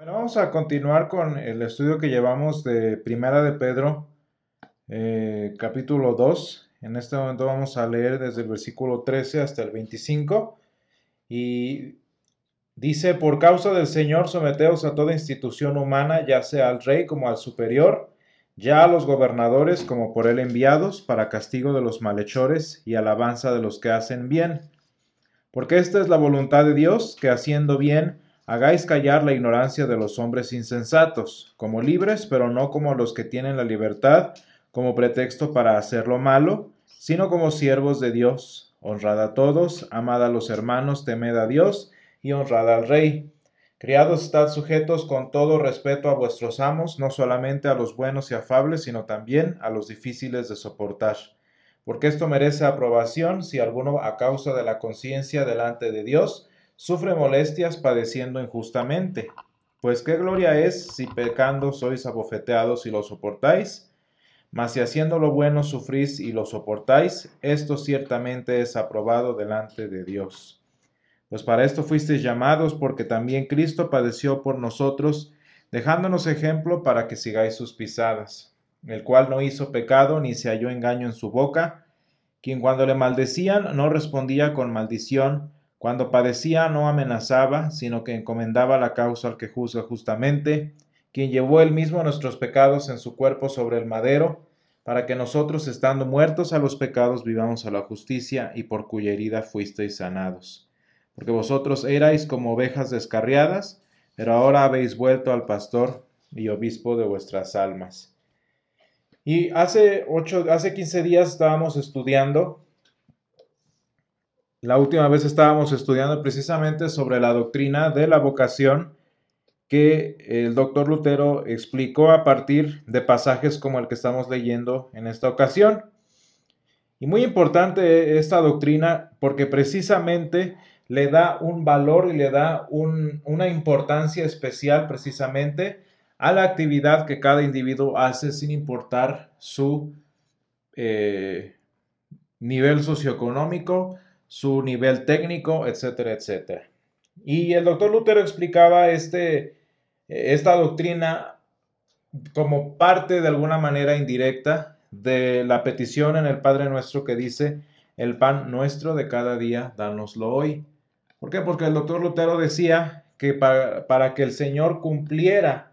Bueno, vamos a continuar con el estudio que llevamos de Primera de Pedro, eh, capítulo 2. En este momento vamos a leer desde el versículo 13 hasta el 25. Y dice, por causa del Señor, someteos a toda institución humana, ya sea al rey como al superior, ya a los gobernadores como por él enviados, para castigo de los malhechores y alabanza de los que hacen bien. Porque esta es la voluntad de Dios, que haciendo bien, hagáis callar la ignorancia de los hombres insensatos, como libres, pero no como los que tienen la libertad como pretexto para hacer lo malo, sino como siervos de Dios. Honrad a todos, amad a los hermanos, temed a Dios y honrad al Rey. Criados, estad sujetos con todo respeto a vuestros amos, no solamente a los buenos y afables, sino también a los difíciles de soportar. Porque esto merece aprobación si alguno a causa de la conciencia delante de Dios sufre molestias padeciendo injustamente. Pues qué gloria es si pecando sois abofeteados y lo soportáis. Mas si haciendo lo bueno sufrís y lo soportáis, esto ciertamente es aprobado delante de Dios. Pues para esto fuisteis llamados, porque también Cristo padeció por nosotros, dejándonos ejemplo para que sigáis sus pisadas, el cual no hizo pecado ni se halló engaño en su boca, quien cuando le maldecían no respondía con maldición, cuando padecía no amenazaba, sino que encomendaba la causa al que juzga justamente, quien llevó él mismo nuestros pecados en su cuerpo sobre el madero, para que nosotros, estando muertos a los pecados, vivamos a la justicia, y por cuya herida fuisteis sanados. Porque vosotros erais como ovejas descarriadas, pero ahora habéis vuelto al pastor y obispo de vuestras almas. Y hace, ocho, hace 15 días estábamos estudiando la última vez estábamos estudiando precisamente sobre la doctrina de la vocación que el doctor Lutero explicó a partir de pasajes como el que estamos leyendo en esta ocasión. Y muy importante esta doctrina porque precisamente le da un valor y le da una importancia especial precisamente a la actividad que cada individuo hace sin importar su eh, nivel socioeconómico, su nivel técnico, etcétera, etcétera. Y el doctor Lutero explicaba este, esta doctrina como parte de alguna manera indirecta de la petición en el Padre Nuestro que dice, el pan nuestro de cada día, dánoslo hoy. ¿Por qué? Porque el doctor Lutero decía que para, para que el Señor cumpliera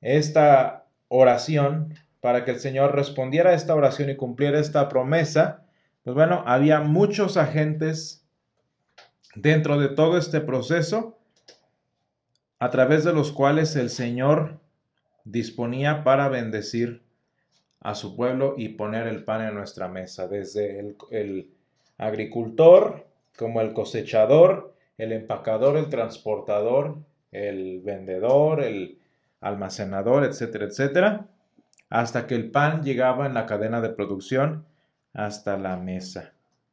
esta oración, para que el Señor respondiera a esta oración y cumpliera esta promesa, pues bueno, había muchos agentes dentro de todo este proceso a través de los cuales el Señor disponía para bendecir a su pueblo y poner el pan en nuestra mesa, desde el, agricultor como el cosechador, el empacador, el transportador, el vendedor, el almacenador, etcétera, etcétera, hasta que el pan llegaba en la cadena de producción hasta la mesa.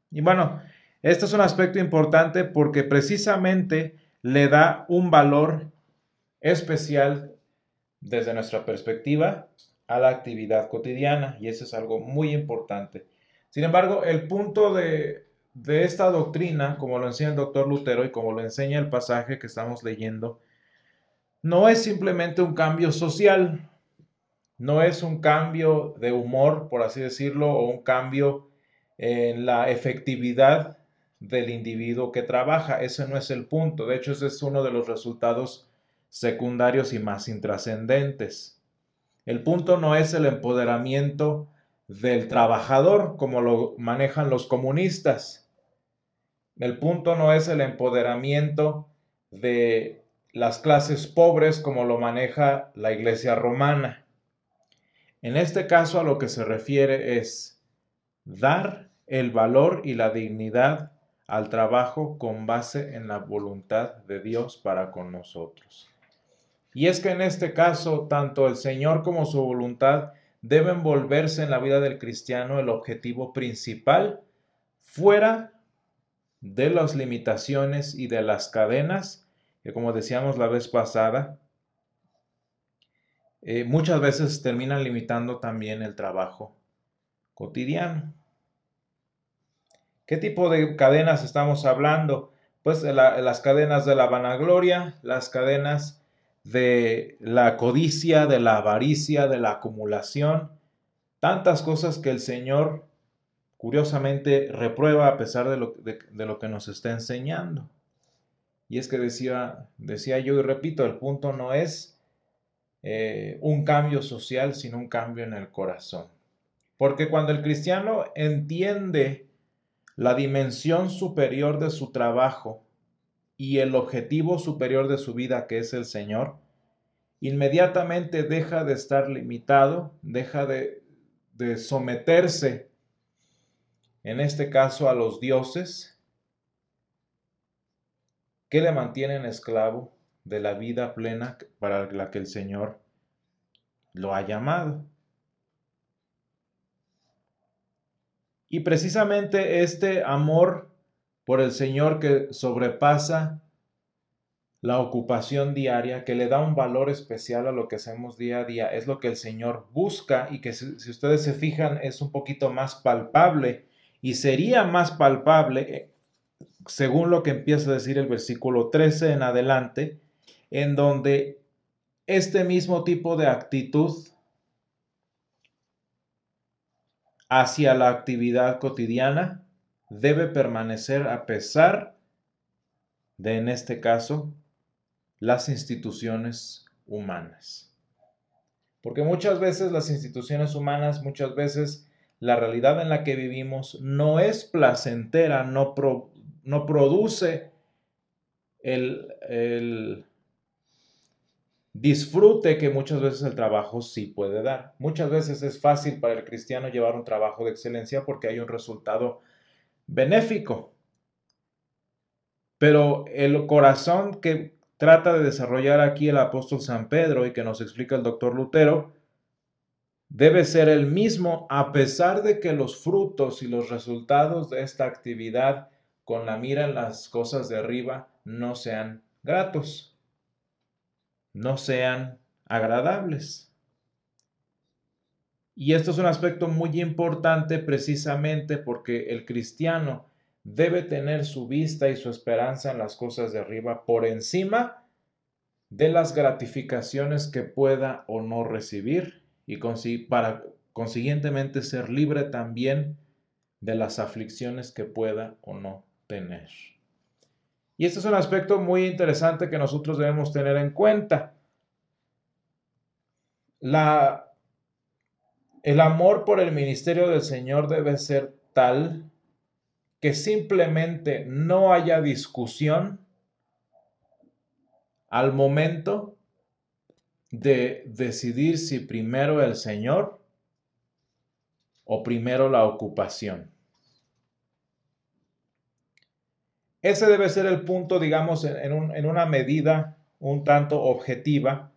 Y bueno, este es un aspecto importante porque precisamente le da un valor especial desde nuestra perspectiva a la actividad cotidiana y eso es algo muy importante. Sin embargo, el punto de, de esta doctrina, como lo enseña el doctor Lutero y como lo enseña el pasaje que estamos leyendo, no es simplemente un cambio social, no es un cambio de humor, por así decirlo, o un cambio en la efectividad del individuo que trabaja. Ese no es el punto. De hecho, ese es uno de los resultados secundarios y más intrascendentes. El punto no es el empoderamiento del trabajador como lo manejan los comunistas. El punto no es el empoderamiento de las clases pobres como lo maneja la Iglesia romana. En este caso a lo que se refiere es dar el valor y la dignidad al trabajo con base en la voluntad de Dios para con nosotros. Y es que en este caso, tanto el Señor como su voluntad deben volverse en la vida del cristiano el objetivo principal fuera de las limitaciones y de las cadenas que como decíamos la vez pasada, eh, muchas veces terminan limitando también el trabajo cotidiano. ¿Qué tipo de cadenas estamos hablando? Pues las cadenas de la vanagloria, las cadenas de la codicia, de la avaricia, de la acumulación, tantas cosas que el Señor curiosamente reprueba a pesar de lo, de, lo que nos está enseñando. Y es que decía, decía yo y repito, el punto no es eh, un cambio social, sino un cambio en el corazón. Porque cuando el cristiano entiende la dimensión superior de su trabajo y el objetivo superior de su vida, que es el Señor, inmediatamente deja de estar limitado, deja de, de someterse, en este caso a los dioses, que le mantienen esclavo de la vida plena para la que el Señor lo ha llamado. Y precisamente este amor por el Señor que sobrepasa la ocupación diaria, que le da un valor especial a lo que hacemos día a día, es lo que el Señor busca y que si, ustedes se fijan es un poquito más palpable y sería más palpable eh, según lo que empieza a decir el versículo 13 en adelante, en donde este mismo tipo de actitud hacia la actividad cotidiana debe permanecer a pesar de, en este caso, las instituciones humanas. Porque muchas veces las instituciones humanas, muchas veces la realidad en la que vivimos no es placentera, no, no produce el, el disfrute que muchas veces el trabajo sí puede dar. Muchas veces es fácil para el cristiano llevar un trabajo de excelencia porque hay un resultado benéfico. Pero el corazón que trata de desarrollar aquí el apóstol San Pedro y que nos explica el doctor Lutero, debe ser el mismo a pesar de que los frutos y los resultados de esta actividad con la mira en las cosas de arriba no sean gratos no sean agradables. Y esto es un aspecto muy importante precisamente porque el cristiano debe tener su vista y su esperanza en las cosas de arriba por encima de las gratificaciones que pueda o no recibir y para consiguientemente ser libre también de las aflicciones que pueda o no tener. Y este es un aspecto muy interesante que nosotros debemos tener en cuenta. El amor por el ministerio del Señor debe ser tal que simplemente no haya discusión al momento de decidir si primero el Señor o primero la ocupación. Ese debe ser el punto, digamos, en, una medida un tanto objetiva,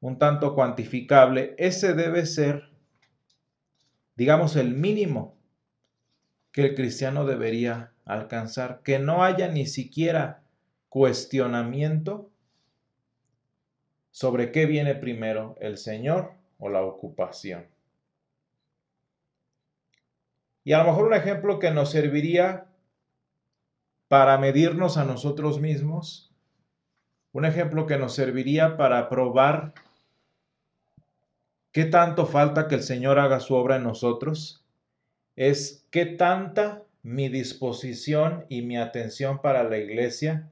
un tanto cuantificable. Ese debe ser, digamos, el mínimo que el cristiano debería alcanzar. Que no haya ni siquiera cuestionamiento sobre qué viene primero, el Señor o la ocupación. Y a lo mejor un ejemplo que nos serviría para medirnos a nosotros mismos, un ejemplo que nos serviría para probar qué tanto falta que el Señor haga su obra en nosotros, es qué tanta mi disposición y mi atención para la iglesia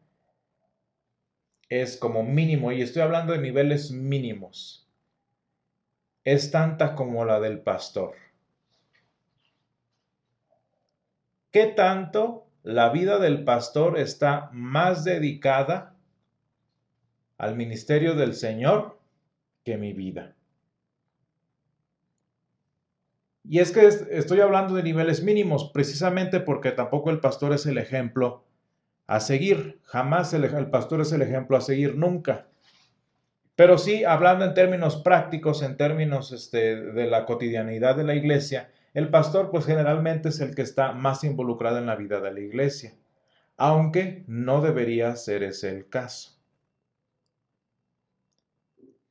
es como mínimo, y estoy hablando de niveles mínimos, es tanta como la del pastor. ¿Qué tanto la vida del pastor está más dedicada al ministerio del Señor que mi vida. Y es que estoy hablando de niveles mínimos, precisamente porque tampoco el pastor es el ejemplo a seguir. Jamás el, pastor es el ejemplo a seguir, nunca. Pero sí, hablando en términos prácticos, en términos este, de la cotidianidad de la iglesia, el pastor pues generalmente es el que está más involucrado en la vida de la iglesia, aunque no debería ser ese el caso.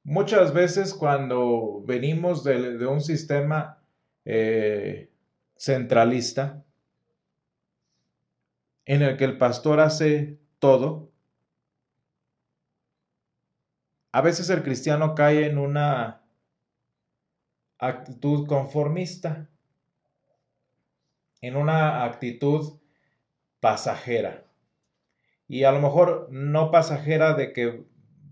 Muchas veces cuando venimos de, un sistema eh, centralista, en el que el pastor hace todo, A veces el cristiano cae en una actitud conformista, en una actitud pasajera. Y a lo mejor no pasajera de que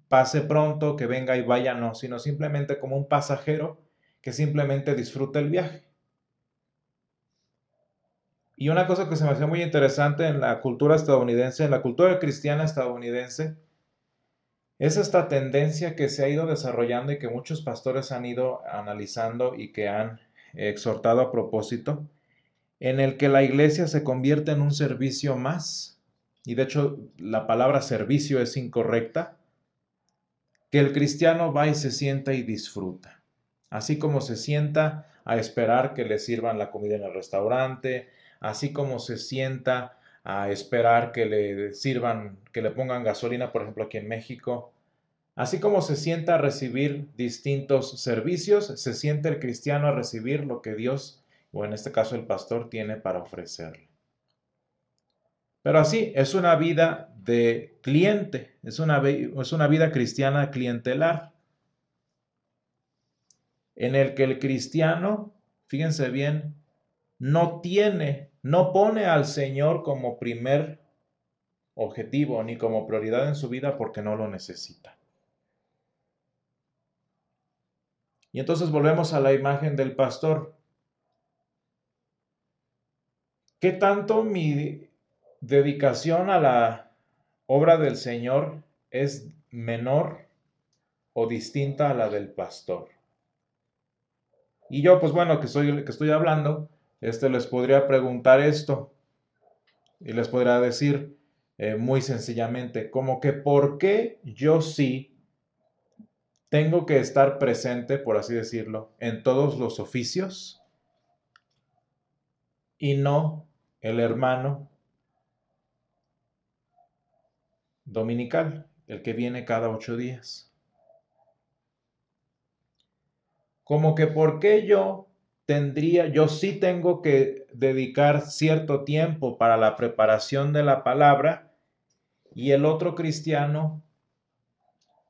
pase pronto, que venga y vaya, no, sino simplemente como un pasajero que simplemente disfruta el viaje. Y una cosa que se me hacía muy interesante en la cultura estadounidense, en la cultura cristiana estadounidense, es esta tendencia que se ha ido desarrollando y que muchos pastores han ido analizando y que han exhortado a propósito, en el que la iglesia se convierte en un servicio más, y de hecho la palabra servicio es incorrecta, que el cristiano va y se sienta y disfruta, así como se sienta a esperar que le sirvan la comida en el restaurante, así como se sienta a esperar que le sirvan, que le pongan gasolina, por ejemplo, aquí en México. Así como se sienta a recibir distintos servicios, se siente el cristiano a recibir lo que Dios, o en este caso el pastor, tiene para ofrecerle. Pero así, es una vida de cliente, es una, es una vida cristiana clientelar, en el que el cristiano, fíjense bien, no tiene no pone al Señor como primer objetivo ni como prioridad en su vida porque no lo necesita. Y entonces volvemos a la imagen del pastor. ¿Qué tanto mi dedicación a la obra del Señor es menor o distinta a la del pastor? Y yo, pues bueno, que, soy, que estoy hablando, este les podría preguntar esto y les podría decir eh, muy sencillamente, como que por qué yo sí tengo que estar presente, por así decirlo, en todos los oficios y no el hermano dominical, el que viene cada ocho días. Como que por qué yo tendría, yo sí tengo que dedicar cierto tiempo para la preparación de la palabra y el otro cristiano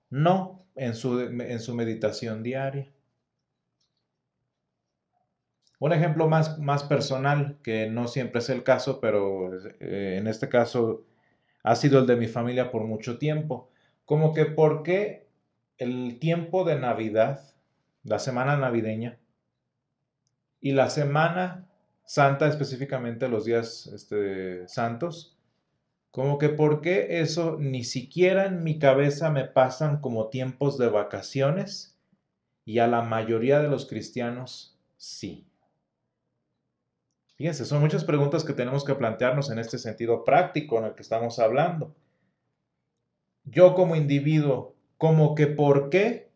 no en su, en su meditación diaria. Un ejemplo más, más, personal, que no siempre es el caso, pero eh, en este caso ha sido el de mi familia por mucho tiempo. Como que porque el tiempo de Navidad, la semana navideña, y la Semana Santa, específicamente los días este, santos, como que por qué eso ni siquiera en mi cabeza me pasan como tiempos de vacaciones y a la mayoría de los cristianos sí. Fíjense, son muchas preguntas que tenemos que plantearnos en este sentido práctico en el que estamos hablando. Yo como individuo, como que por qué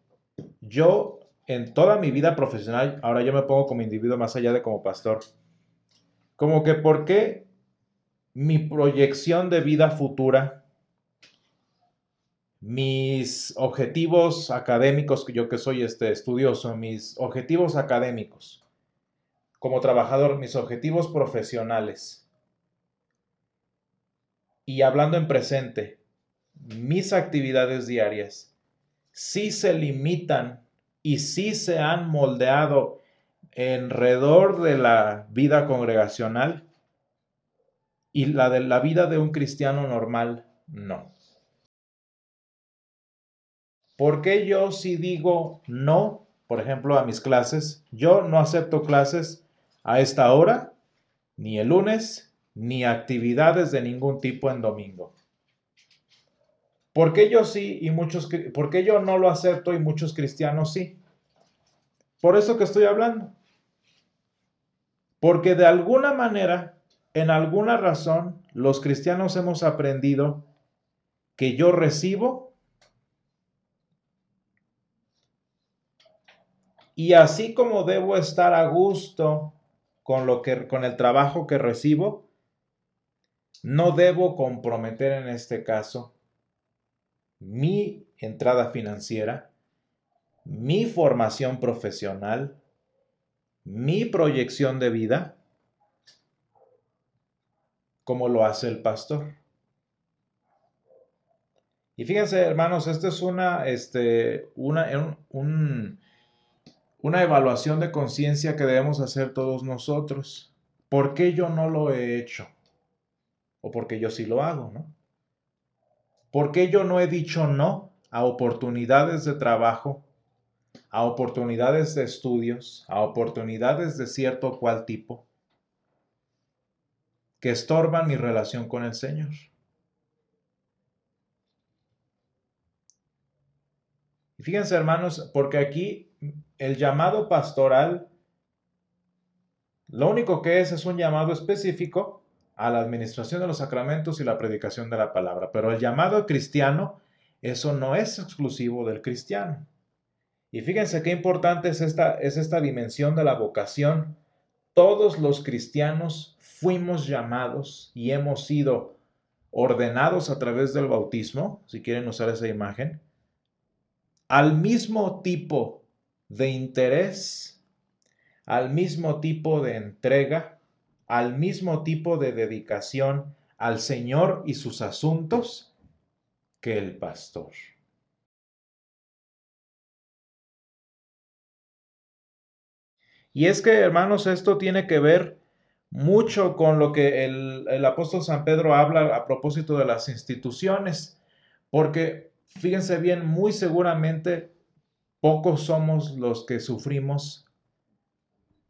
yo en toda mi vida profesional, ahora yo me pongo como individuo más allá de como pastor, como que por qué mi proyección de vida futura, mis objetivos académicos, yo que soy este estudioso, mis objetivos académicos como trabajador, mis objetivos profesionales, y hablando en presente, mis actividades diarias, sí se limitan y sí se han moldeado alrededor de la vida congregacional y la de la vida de un cristiano normal, no. ¿Por qué yo si digo no, por ejemplo, a mis clases? Yo no acepto clases a esta hora, ni el lunes, ni actividades de ningún tipo en domingo. ¿Por qué yo sí y muchos, por qué yo no lo acepto y muchos cristianos sí? Por eso que estoy hablando. Porque de alguna manera, en alguna razón, los cristianos hemos aprendido que yo recibo y así como debo estar a gusto con lo que con el trabajo que recibo, no debo comprometer en este caso mi entrada financiera, mi formación profesional, mi proyección de vida, como lo hace el pastor. Y fíjense, hermanos, esta es una, este, una, un, una evaluación de conciencia que debemos hacer todos nosotros. ¿Por qué yo no lo he hecho? O porque yo sí lo hago, ¿no? ¿Por qué yo no he dicho no a oportunidades de trabajo, a oportunidades de estudios, a oportunidades de cierto cual tipo que estorban mi relación con el Señor? Fíjense, hermanos, porque aquí el llamado pastoral, lo único que es es un llamado específico a la administración de los sacramentos y la predicación de la palabra. Pero el llamado cristiano, eso no es exclusivo del cristiano. Y fíjense qué importante es esta, es esta dimensión de la vocación. Todos los cristianos fuimos llamados y hemos sido ordenados a través del bautismo, si quieren usar esa imagen, al mismo tipo de interés, al mismo tipo de entrega, al mismo tipo de dedicación al Señor y sus asuntos que el pastor. Y es que, hermanos, esto tiene que ver mucho con lo que el, el, apóstol San Pedro habla a propósito de las instituciones, porque fíjense bien, muy seguramente pocos somos los que sufrimos,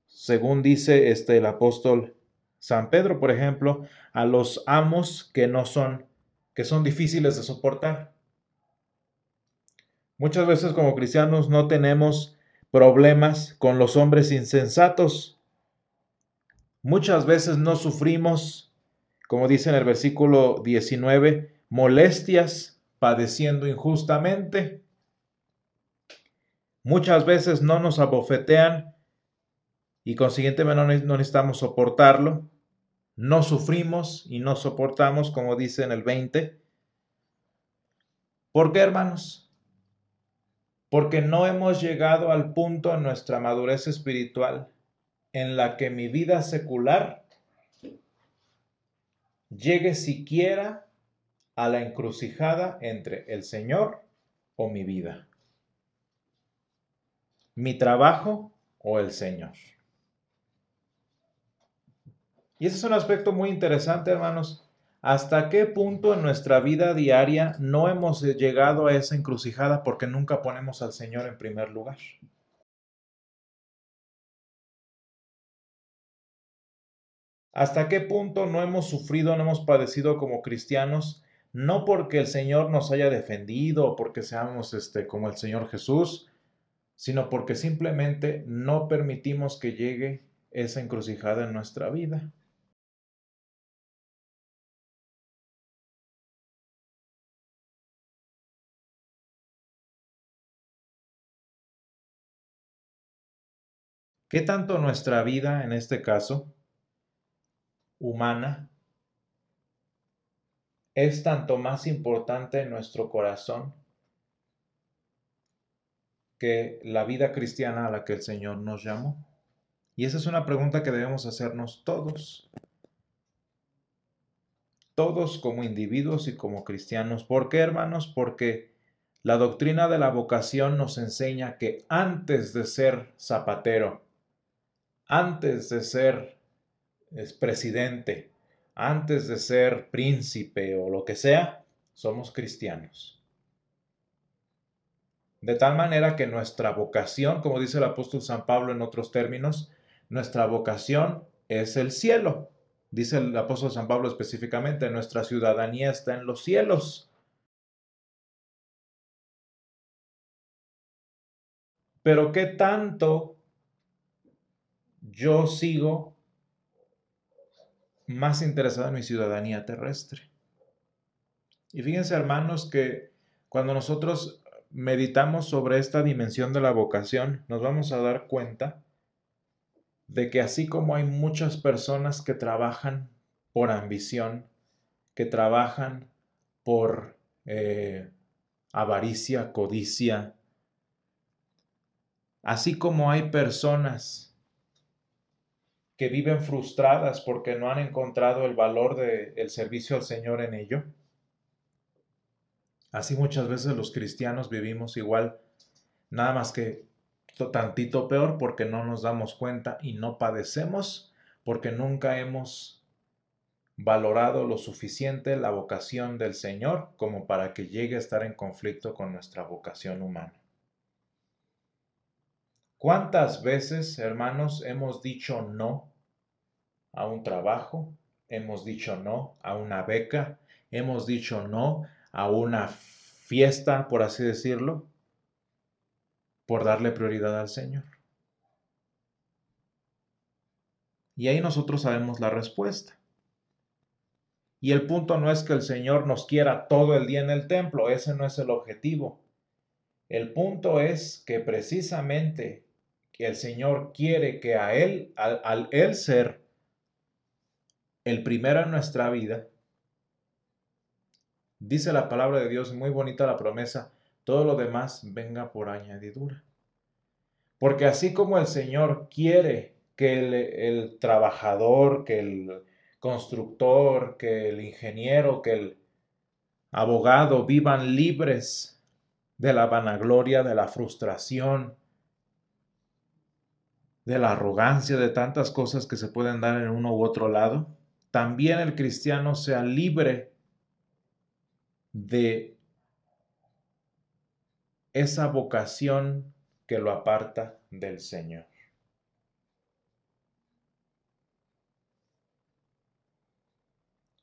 según dice este, el apóstol San Pedro, por ejemplo, a los amos que no son, que son difíciles de soportar. Muchas veces como cristianos no tenemos problemas con los hombres insensatos. Muchas veces no sufrimos, como dice en el versículo 19, molestias padeciendo injustamente. Muchas veces no nos abofetean y consiguientemente no necesitamos soportarlo. No sufrimos y no soportamos, como dice en el 20. ¿Por qué, hermanos? Porque no hemos llegado al punto en nuestra madurez espiritual en la que mi vida secular llegue siquiera a la encrucijada entre el Señor o mi vida, mi trabajo o el Señor. Y ese es un aspecto muy interesante, hermanos. ¿Hasta qué punto en nuestra vida diaria no hemos llegado a esa encrucijada porque nunca ponemos al Señor en primer lugar? ¿Hasta qué punto no hemos sufrido, no hemos padecido como cristianos no porque el Señor nos haya defendido o porque seamos este, como el Señor Jesús, sino porque simplemente no permitimos que llegue esa encrucijada en nuestra vida. ¿Qué tanto nuestra vida, en este caso, humana, es tanto más importante en nuestro corazón que la vida cristiana a la que el Señor nos llamó? Y esa es una pregunta que debemos hacernos todos. Todos como individuos y como cristianos. ¿Por qué, hermanos? Porque la doctrina de la vocación nos enseña que antes de ser zapatero, antes de ser presidente, antes de ser príncipe o lo que sea, somos cristianos. De tal manera que nuestra vocación, como dice el apóstol San Pablo en otros términos, nuestra vocación es el cielo. Dice el apóstol San Pablo específicamente, nuestra ciudadanía está en los cielos. Pero ¿qué tanto yo sigo más interesado en mi ciudadanía terrestre. Y fíjense, hermanos, que cuando nosotros meditamos sobre esta dimensión de la vocación, nos vamos a dar cuenta de que así como hay muchas personas que trabajan por ambición, que trabajan por eh, avaricia, codicia, así como hay personas que viven frustradas porque no han encontrado el valor del servicio al Señor en ello. Así muchas veces los cristianos vivimos igual, nada más que tantito peor porque no nos damos cuenta y no padecemos porque nunca hemos valorado lo suficiente la vocación del Señor como para que llegue a estar en conflicto con nuestra vocación humana. ¿Cuántas veces, hermanos, hemos dicho no a un trabajo? Hemos dicho no a una beca, hemos dicho no a una fiesta, por así decirlo, por darle prioridad al Señor. Y ahí nosotros sabemos la respuesta. Y el punto no es que el Señor nos quiera todo el día en el templo, ese no es el objetivo. El punto es que precisamente el Señor quiere que a Él, al, al Él ser el primero en nuestra vida, Dice la palabra de Dios, muy bonita la promesa, todo lo demás venga por añadidura. Porque así como el Señor quiere que el, trabajador, que el constructor, que el ingeniero, que el abogado vivan libres de la vanagloria, de la frustración, de la arrogancia, de tantas cosas que se pueden dar en uno u otro lado, también el cristiano sea libre de esa vocación que lo aparta del Señor.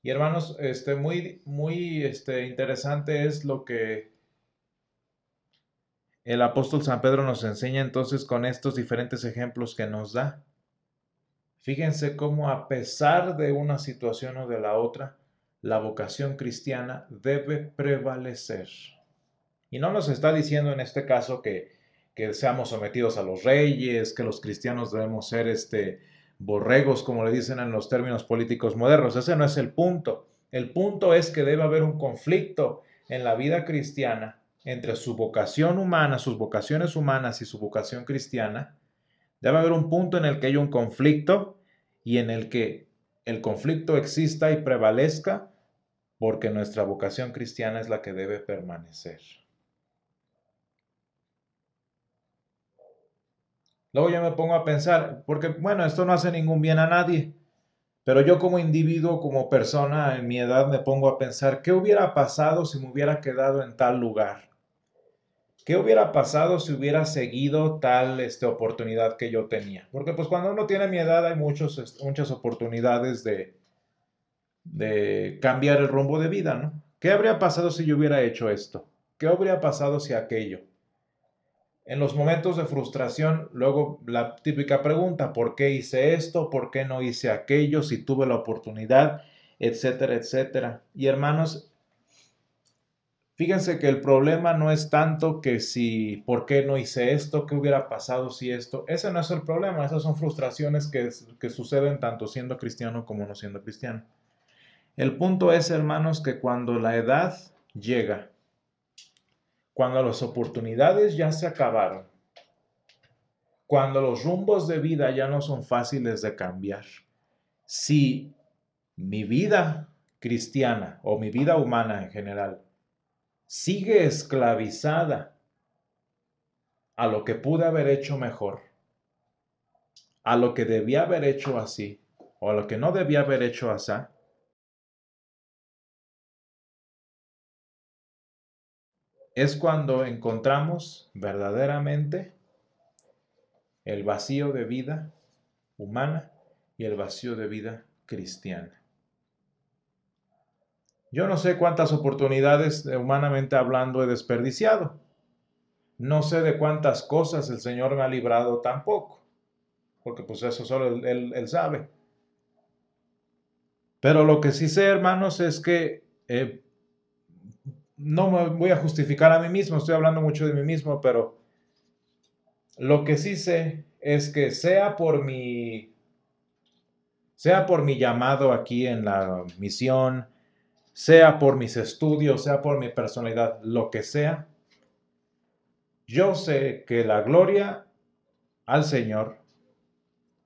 Y hermanos, este, muy, muy este, interesante es lo que el apóstol San Pedro nos enseña entonces con estos diferentes ejemplos que nos da. Fíjense cómo a pesar de una situación o de la otra, la vocación cristiana debe prevalecer. Y no nos está diciendo en este caso que, que seamos sometidos a los reyes, que los cristianos debemos ser este, borregos, como le dicen en los términos políticos modernos. Ese no es el punto. El punto es que debe haber un conflicto en la vida cristiana entre su vocación humana, sus vocaciones humanas y su vocación cristiana. Debe haber un punto en el que haya un conflicto y en el que el conflicto exista y prevalezca porque nuestra vocación cristiana es la que debe permanecer. Luego yo me pongo a pensar, porque bueno, esto no hace ningún bien a nadie, pero yo como individuo, como persona en mi edad, me pongo a pensar, ¿qué hubiera pasado si me hubiera quedado en tal lugar? ¿Qué hubiera pasado si hubiera seguido tal este, oportunidad que yo tenía? Porque pues cuando uno tiene mi edad hay muchos, muchas oportunidades de, de cambiar el rumbo de vida, ¿no? ¿Qué habría pasado si yo hubiera hecho esto? ¿Qué habría pasado si aquello? En los momentos de frustración, luego la típica pregunta, ¿por qué hice esto? ¿Por qué no hice aquello? Si tuve la oportunidad, etcétera, etcétera. Y hermanos, fíjense que el problema no es tanto que si, ¿por qué no hice esto? ¿Qué hubiera pasado si esto? Ese no es el problema, esas son frustraciones que, que suceden tanto siendo cristiano como no siendo cristiano. El punto es, hermanos, que cuando la edad llega, cuando las oportunidades ya se acabaron, cuando los rumbos de vida ya no son fáciles de cambiar, si mi vida cristiana o mi vida humana en general sigue esclavizada a lo que pude haber hecho mejor, a lo que debía haber hecho así o a lo que no debía haber hecho así, es cuando encontramos verdaderamente el vacío de vida humana y el vacío de vida cristiana. Yo no sé cuántas oportunidades humanamente hablando he desperdiciado. No sé de cuántas cosas el Señor me ha librado tampoco, porque pues eso solo Él, sabe. Pero lo que sí sé, hermanos, es que no me voy a justificar a mí mismo, estoy hablando mucho de mí mismo, pero lo que sí sé es que sea por mi sea por mi llamado aquí en la misión, sea por mis estudios, sea por mi personalidad, lo que sea, yo sé que la gloria al Señor,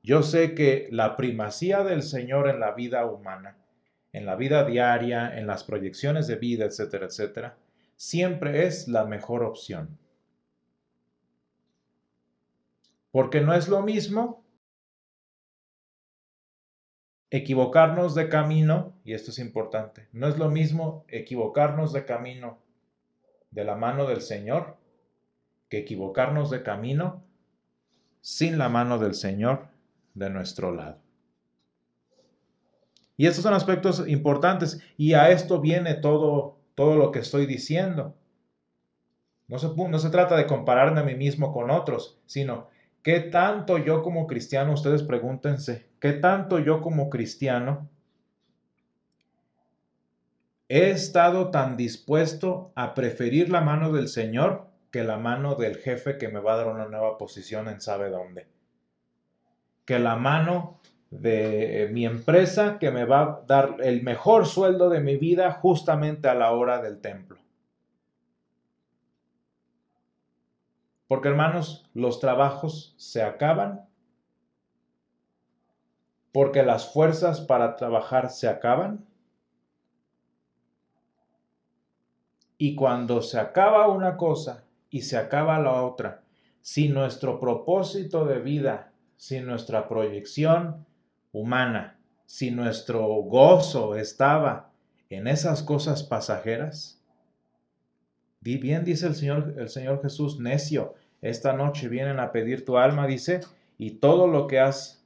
yo sé que la primacía del Señor en la vida humana en la vida diaria, en las proyecciones de vida, etcétera, etcétera, siempre es la mejor opción. Porque no es lo mismo equivocarnos de camino, y esto es importante, no es lo mismo equivocarnos de camino de la mano del Señor que equivocarnos de camino sin la mano del Señor de nuestro lado. Y estos son aspectos importantes y a esto viene todo, todo lo que estoy diciendo. No se, no se trata de compararme a mí mismo con otros, sino ¿Qué tanto yo como cristiano, ustedes pregúntense, qué tanto yo como cristiano he estado tan dispuesto a preferir la mano del Señor que la mano del jefe que me va a dar una nueva posición en sabe dónde? Que la mano de mi empresa que me va a dar el mejor sueldo de mi vida justamente a la hora del templo. Porque hermanos, los trabajos se acaban. Porque las fuerzas para trabajar se acaban. Y cuando se acaba una cosa y se acaba la otra, si nuestro propósito de vida, si nuestra proyección humana, si nuestro gozo estaba en esas cosas pasajeras, Bien dice el Señor, el Señor Jesús, necio, esta noche vienen a pedir tu alma, dice, y todo lo que has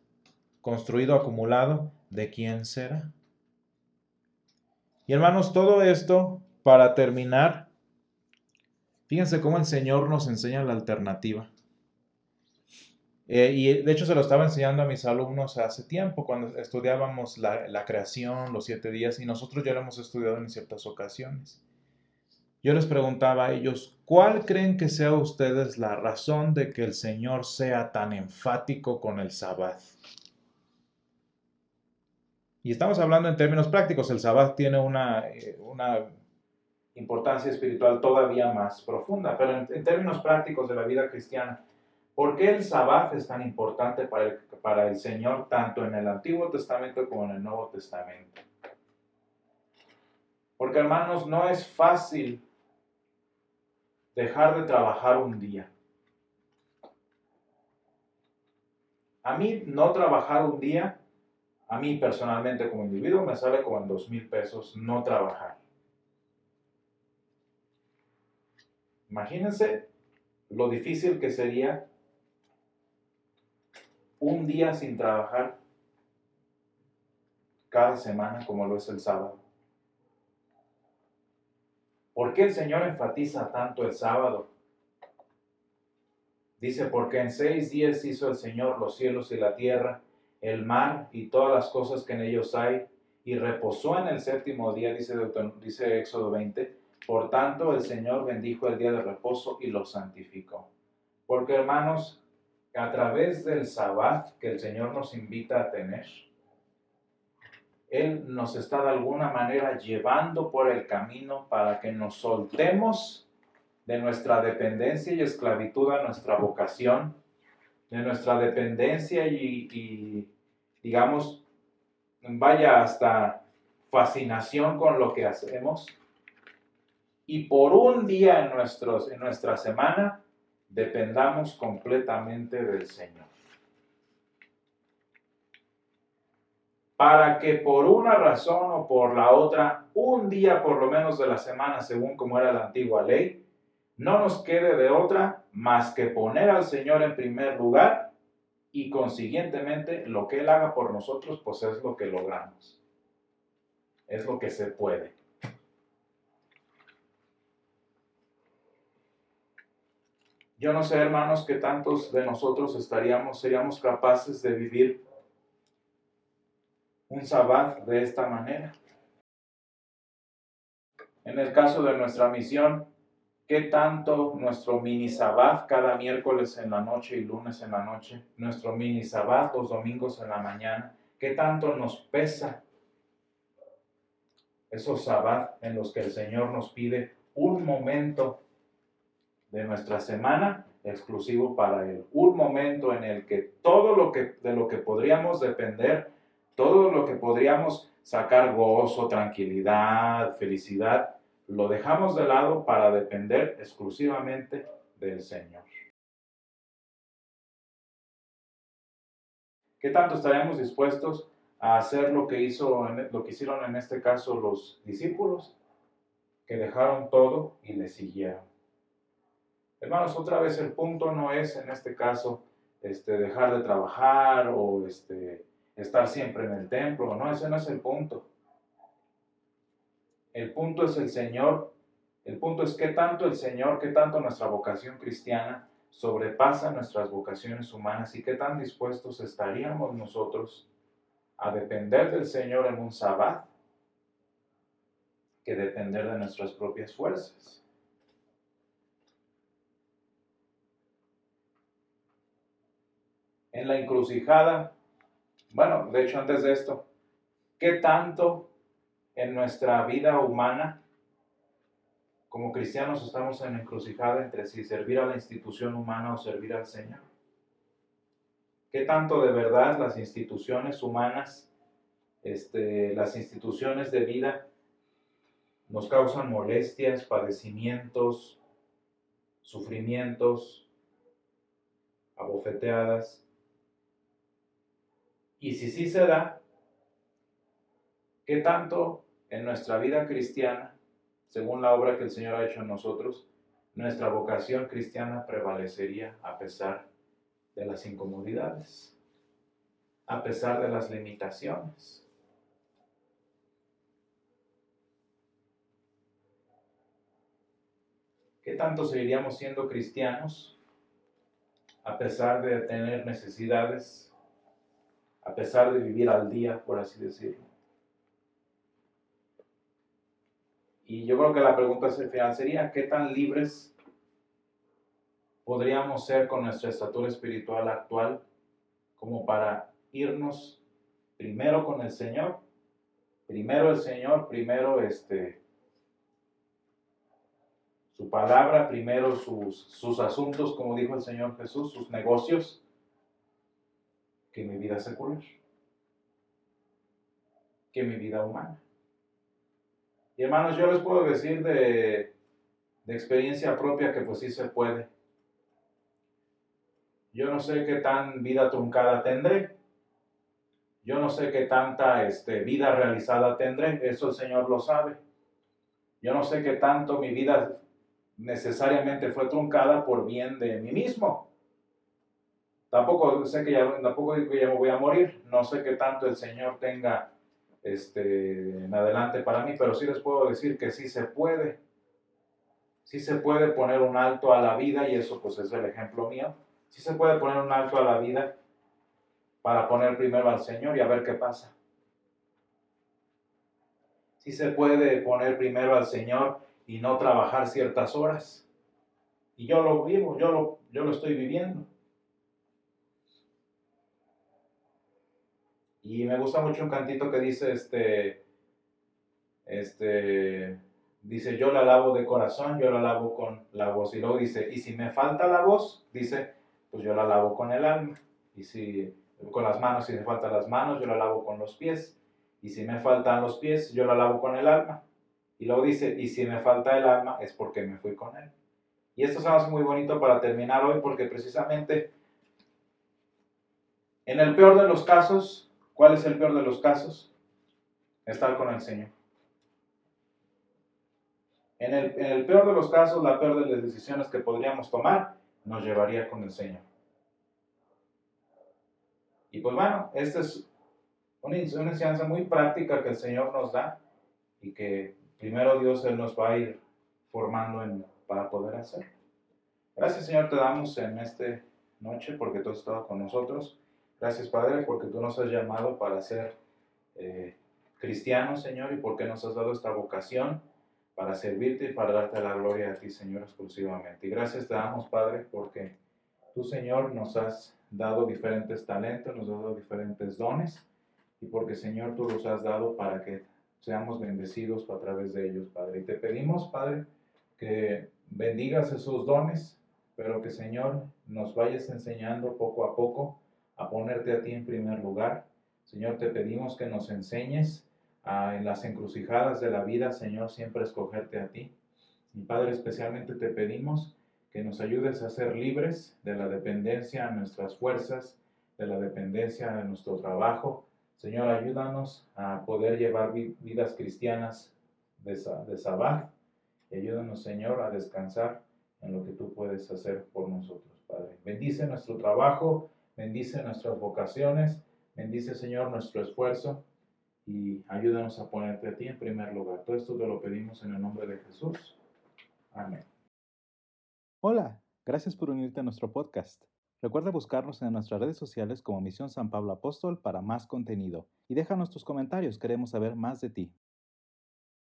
construido, acumulado, ¿de quién será? Y hermanos, todo esto, para terminar, fíjense cómo el Señor nos enseña la alternativa. Eh, y de hecho se lo estaba enseñando a mis alumnos hace tiempo, cuando estudiábamos la, creación, los siete días, y nosotros ya lo hemos estudiado en ciertas ocasiones yo les preguntaba a ellos, ¿cuál creen que sea ustedes la razón de que el Señor sea tan enfático con el sabbat? Y estamos hablando en términos prácticos, el sabbat tiene una, eh, una importancia espiritual todavía más profunda, pero en, términos prácticos de la vida cristiana, ¿por qué el sabbat es tan importante para el, para el Señor tanto en el Antiguo Testamento como en el Nuevo Testamento? Porque hermanos, no es fácil dejar de trabajar un día. A mí no trabajar un día, a mí personalmente como individuo me sale como en dos mil pesos no trabajar. Imagínense lo difícil que sería un día sin trabajar cada semana como lo es el sábado. ¿Por qué el Señor enfatiza tanto el sábado? Dice, porque en seis días hizo el Señor los cielos y la tierra, el mar y todas las cosas que en ellos hay, y reposó en el séptimo día, dice, dice Éxodo 20. Por tanto, el Señor bendijo el día de reposo y lo santificó. Porque, hermanos, a través del sabbat que el Señor nos invita a tener, él nos está de alguna manera llevando por el camino para que nos soltemos de nuestra dependencia y esclavitud a nuestra vocación, de nuestra dependencia y, digamos, vaya hasta fascinación con lo que hacemos. Y por un día en, nuestros, en nuestra semana dependamos completamente del Señor. para que por una razón o por la otra, un día por lo menos de la semana, según como era la antigua ley, no nos quede de otra más que poner al Señor en primer lugar y consiguientemente lo que Él haga por nosotros, pues es lo que logramos. Es lo que se puede. Yo no sé, hermanos, que tantos de nosotros estaríamos, seríamos capaces de vivir un sabbat de esta manera. En el caso de nuestra misión, ¿qué tanto nuestro mini sabbat cada miércoles en la noche y lunes en la noche, nuestro mini sabbat los domingos en la mañana, qué tanto nos pesa esos sabbat en los que el Señor nos pide un momento de nuestra semana exclusivo para Él, un momento en el que todo lo que de lo que podríamos depender todo lo que podríamos sacar gozo, tranquilidad, felicidad, lo dejamos de lado para depender exclusivamente del Señor. ¿Qué tanto estaríamos dispuestos a hacer lo que, hizo, lo que hicieron en este caso los discípulos? Que dejaron todo y le siguieron. Hermanos, otra vez el punto no es en este caso este, dejar de trabajar o este, estar siempre en el templo, no, ese no es el punto. El punto es el Señor, el punto es qué tanto el Señor, qué tanto nuestra vocación cristiana sobrepasa nuestras vocaciones humanas y qué tan dispuestos estaríamos nosotros a depender del Señor en un sabbat que depender de nuestras propias fuerzas. En la encrucijada, bueno, de hecho antes de esto, ¿qué tanto en nuestra vida humana como cristianos estamos en la encrucijada entre si servir a la institución humana o servir al Señor? ¿Qué tanto de verdad las instituciones humanas, este, las instituciones de vida, nos causan molestias, padecimientos, sufrimientos, abofeteadas? Y si sí se da, ¿qué tanto en nuestra vida cristiana, según la obra que el Señor ha hecho en nosotros, nuestra vocación cristiana prevalecería a pesar de las incomodidades, a pesar de las limitaciones. ¿Qué tanto seguiríamos siendo cristianos a pesar de tener necesidades, a pesar de vivir al día, por así decirlo? Y yo creo que la pregunta final sería, ¿qué tan libres podríamos ser con nuestra estatura espiritual actual como para irnos primero con el Señor, primero el Señor, primero este su palabra, primero sus, sus asuntos, como dijo el Señor Jesús, sus negocios, que mi vida secular, que mi vida humana. Y hermanos, yo les puedo decir de, experiencia propia que pues sí se puede. Yo no sé qué tan vida truncada tendré. Yo no sé qué tanta este, vida realizada tendré. Eso el Señor lo sabe. Yo no sé qué tanto mi vida necesariamente fue truncada por bien de mí mismo. Tampoco sé que ya, tampoco digo que ya me voy a morir. No sé qué tanto el Señor tenga este, en adelante para mí, pero sí les puedo decir que sí se puede. Sí se puede poner un alto a la vida y eso pues es el ejemplo mío si se puede poner un alto a la vida para poner primero al Señor y a ver qué pasa. Si se puede poner primero al Señor y no trabajar ciertas horas. Y yo lo vivo, yo lo, yo lo estoy viviendo. Y me gusta mucho un cantito que dice, este, este, dice, yo la lavo de corazón, yo la lavo con la voz. Y luego dice, y si me falta la voz, dice, pues yo la lavo con el alma. Y si con las manos, si me faltan las manos, yo la lavo con los pies. Y si me faltan los pies, yo la lavo con el alma. Y luego dice, y si me falta el alma, es porque me fui con él. Y esto se hace muy bonito para terminar hoy, porque precisamente en el peor de los casos, ¿cuál es el peor de los casos? Estar con el Señor. En el, en el peor de los casos, la peor de las decisiones que podríamos tomar nos llevaría con el Señor. Y pues bueno, esta es una, enseñanza muy práctica que el Señor nos da y que primero Dios Él nos va a ir formando en, para poder hacer. Gracias Señor te damos en esta noche porque tú has estado con nosotros. Gracias Padre porque tú nos has llamado para ser eh, cristianos Señor y porque nos has dado esta vocación para servirte y para darte la gloria a ti, Señor, exclusivamente. Y gracias te damos, Padre, porque tú, Señor, nos has dado diferentes talentos, nos has dado diferentes dones, y porque, Señor, tú los has dado para que seamos bendecidos a través de ellos, Padre. Y te pedimos, Padre, que bendigas esos dones, pero que, Señor, nos vayas enseñando poco a poco a ponerte a ti en primer lugar. Señor, te pedimos que nos enseñes en las encrucijadas de la vida, Señor, siempre escogerte a ti. Y Padre, especialmente te pedimos que nos ayudes a ser libres de la dependencia a nuestras fuerzas, de la dependencia de nuestro trabajo. Señor, ayúdanos a poder llevar vidas cristianas de, de y ayúdanos, Señor, a descansar en lo que tú puedes hacer por nosotros, Padre. Bendice nuestro trabajo, bendice nuestras vocaciones, bendice, Señor, nuestro esfuerzo y ayúdanos a ponerte a ti en primer lugar. Todo esto te lo pedimos en el nombre de Jesús. Amén. Hola, gracias por unirte a nuestro podcast. Recuerda buscarnos en nuestras redes sociales como Misión San Pablo Apóstol para más contenido y déjanos tus comentarios, queremos saber más de ti.